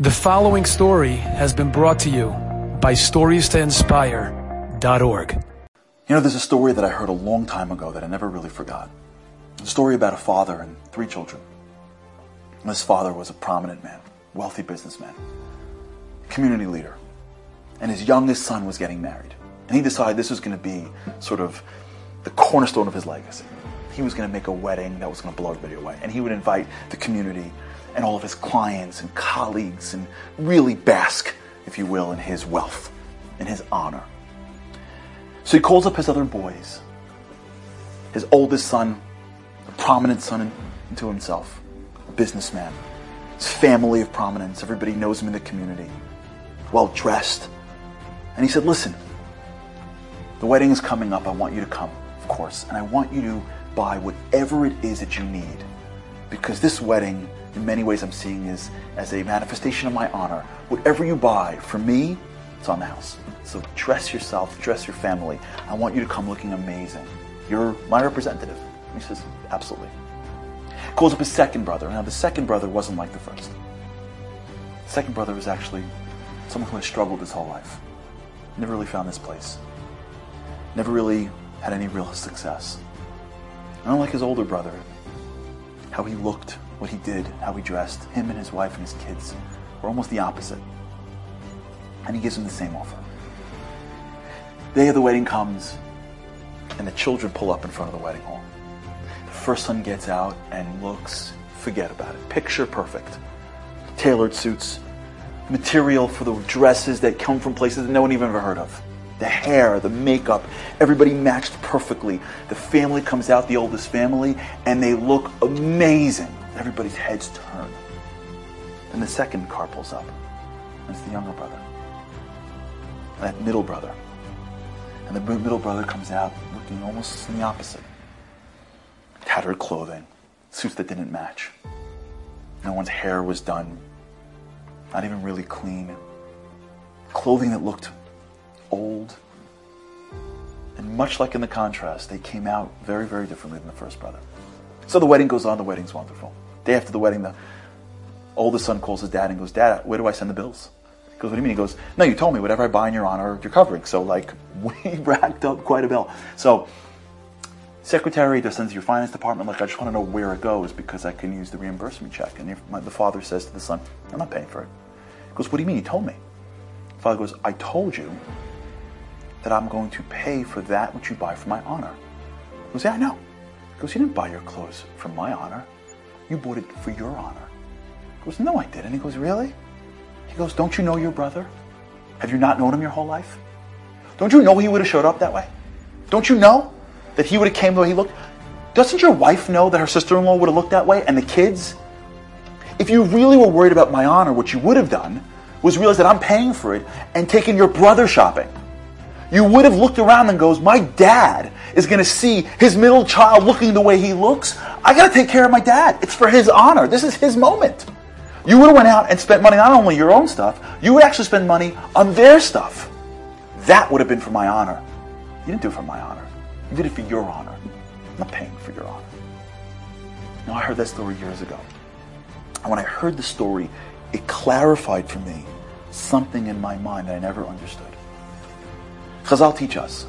The following story has been brought to you by StoriesToInspire.org. You know, there's a story that I heard a long time ago that I never really forgot. A story about a father and three children. This father was a prominent man, wealthy businessman, community leader. And his youngest son was getting married. And he decided this was going to be sort of the cornerstone of his legacy. He was going to make a wedding that was going to blow everybody away. And he would invite the community and all of his clients and colleagues and really bask, if you will, in his wealth, in his honor. So he calls up his other boys, his oldest son, a prominent son into himself, a businessman, his family of prominence, everybody knows him in the community, well dressed. And he said, Listen, the wedding is coming up. I want you to come, of course, and I want you to buy whatever it is that you need because this wedding in many ways I'm seeing is as a manifestation of my honor. Whatever you buy for me, it's on the house. So dress yourself, dress your family. I want you to come looking amazing. You're my representative. He says, absolutely. Calls up his second brother. Now the second brother wasn't like the first. The second brother was actually someone who had struggled his whole life. Never really found this place. Never really had any real success. And unlike his older brother, how he looked, what he did, how he dressed, him and his wife and his kids were almost the opposite. And he gives him the same offer. The day of the wedding comes, and the children pull up in front of the wedding hall. The first son gets out and looks, forget about it, picture perfect. Tailored suits, material for the dresses that come from places that no one even ever heard of. The hair, the makeup, everybody matched perfectly. The family comes out, the oldest family, and they look amazing. Everybody's heads turn. Then the second car pulls up, it's the younger brother. And that middle brother. And the middle brother comes out looking almost in the opposite. Tattered clothing, suits that didn't match. No one's hair was done, not even really clean. Clothing that looked old. And much like in the contrast, they came out very, very differently than the first brother. So the wedding goes on, the wedding's wonderful. Day after the wedding, the oldest son calls his dad and goes, Dad, where do I send the bills? He goes, What do you mean? He goes, No, you told me whatever I buy in your honor, you're covering. So, like, we racked up quite a bill. So, secretary just sends your finance department, like, I just want to know where it goes because I can use the reimbursement check. And my, the father says to the son, I'm not paying for it. He goes, What do you mean? You told me. The father goes, I told you that I'm going to pay for that which you buy for my honor. He goes, Yeah, I know. He goes, You didn't buy your clothes for my honor. You bought it for your honor. He goes, No, I didn't. He goes, Really? He goes, Don't you know your brother? Have you not known him your whole life? Don't you know he would have showed up that way? Don't you know that he would have came the way he looked? Doesn't your wife know that her sister-in-law would have looked that way and the kids? If you really were worried about my honor, what you would have done was realize that I'm paying for it and taking your brother shopping you would have looked around and goes, my dad is going to see his middle child looking the way he looks. I got to take care of my dad. It's for his honor. This is his moment. You would have went out and spent money not only your own stuff, you would actually spend money on their stuff. That would have been for my honor. You didn't do it for my honor. You did it for your honor. I'm not paying for your honor. Now, I heard that story years ago. And when I heard the story, it clarified for me something in my mind that I never understood. Chazal teach us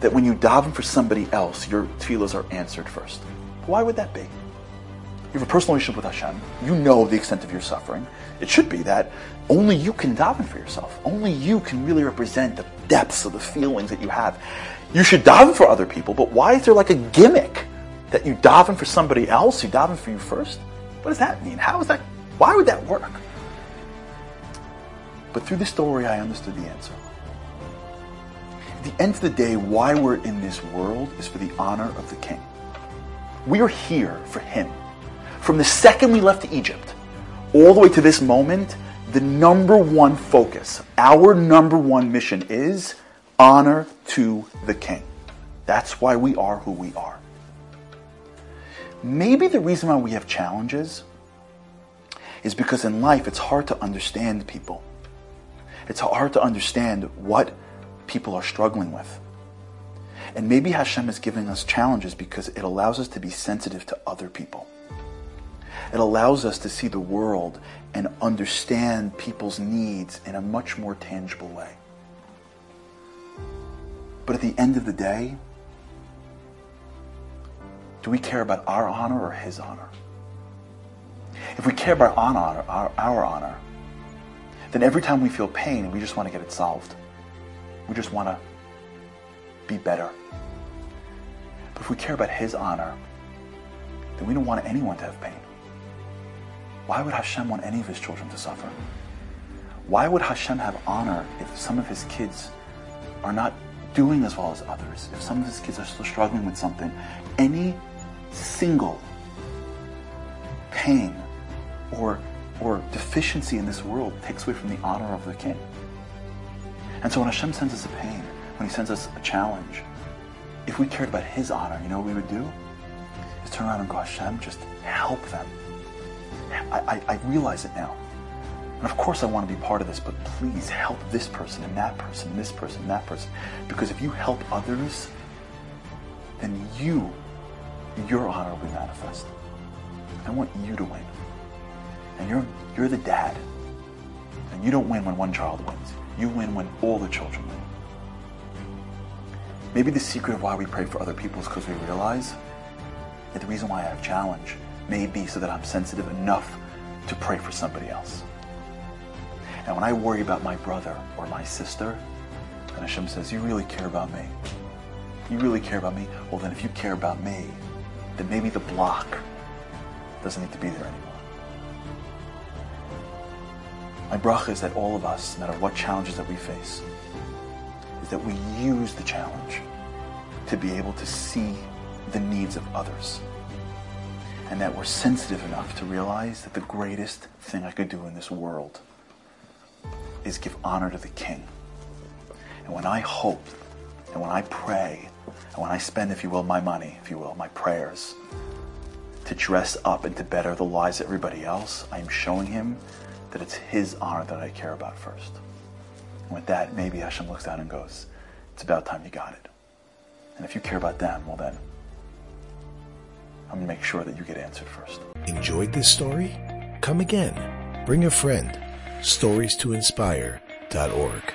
that when you daven for somebody else, your tefillahs are answered first. Why would that be? You have a personal relationship with Hashem. You know the extent of your suffering. It should be that only you can daven for yourself. Only you can really represent the depths of the feelings that you have. You should daven for other people, but why is there like a gimmick that you daven for somebody else, you daven for you first? What does that mean? How is that? Why would that work? But through the story, I understood the answer the end of the day, why we're in this world is for the honor of the king. We are here for him. From the second we left Egypt, all the way to this moment, the number one focus, our number one mission is honor to the king. That's why we are who we are. Maybe the reason why we have challenges is because in life it's hard to understand people. It's hard to understand what people are struggling with. And maybe Hashem is giving us challenges because it allows us to be sensitive to other people. It allows us to see the world and understand people's needs in a much more tangible way. But at the end of the day, do we care about our honor or his honor? If we care about honor, our, our honor, then every time we feel pain, we just want to get it solved. We just want to be better. But if we care about his honor, then we don't want anyone to have pain. Why would Hashem want any of his children to suffer? Why would Hashem have honor if some of his kids are not doing as well as others? If some of his kids are still struggling with something? Any single pain or, or deficiency in this world takes away from the honor of the king. And so when Hashem sends us a pain, when he sends us a challenge, if we cared about his honor, you know what we would do? Is turn around and go, Hashem, just help them. I, I, I realize it now. And of course I want to be part of this, but please help this person and that person and this person and that person. Because if you help others, then you, your honor will be manifest. I want you to win. And you're, you're the dad. And you don't win when one child wins. You win when all the children win. Maybe the secret of why we pray for other people is because we realize that the reason why I have challenge may be so that I'm sensitive enough to pray for somebody else. And when I worry about my brother or my sister, and Hashem says, You really care about me. You really care about me? Well, then if you care about me, then maybe the block doesn't need to be there anymore. My bracha is that all of us, no matter what challenges that we face, is that we use the challenge to be able to see the needs of others. And that we're sensitive enough to realize that the greatest thing I could do in this world is give honor to the King. And when I hope, and when I pray, and when I spend, if you will, my money, if you will, my prayers, to dress up and to better the lives of everybody else, I am showing him that it's his honor that I care about first. And with that, maybe Hashem looks down and goes, It's about time you got it. And if you care about them, well then, I'm going to make sure that you get answered first. Enjoyed this story? Come again. Bring a friend. Stories to inspire.org.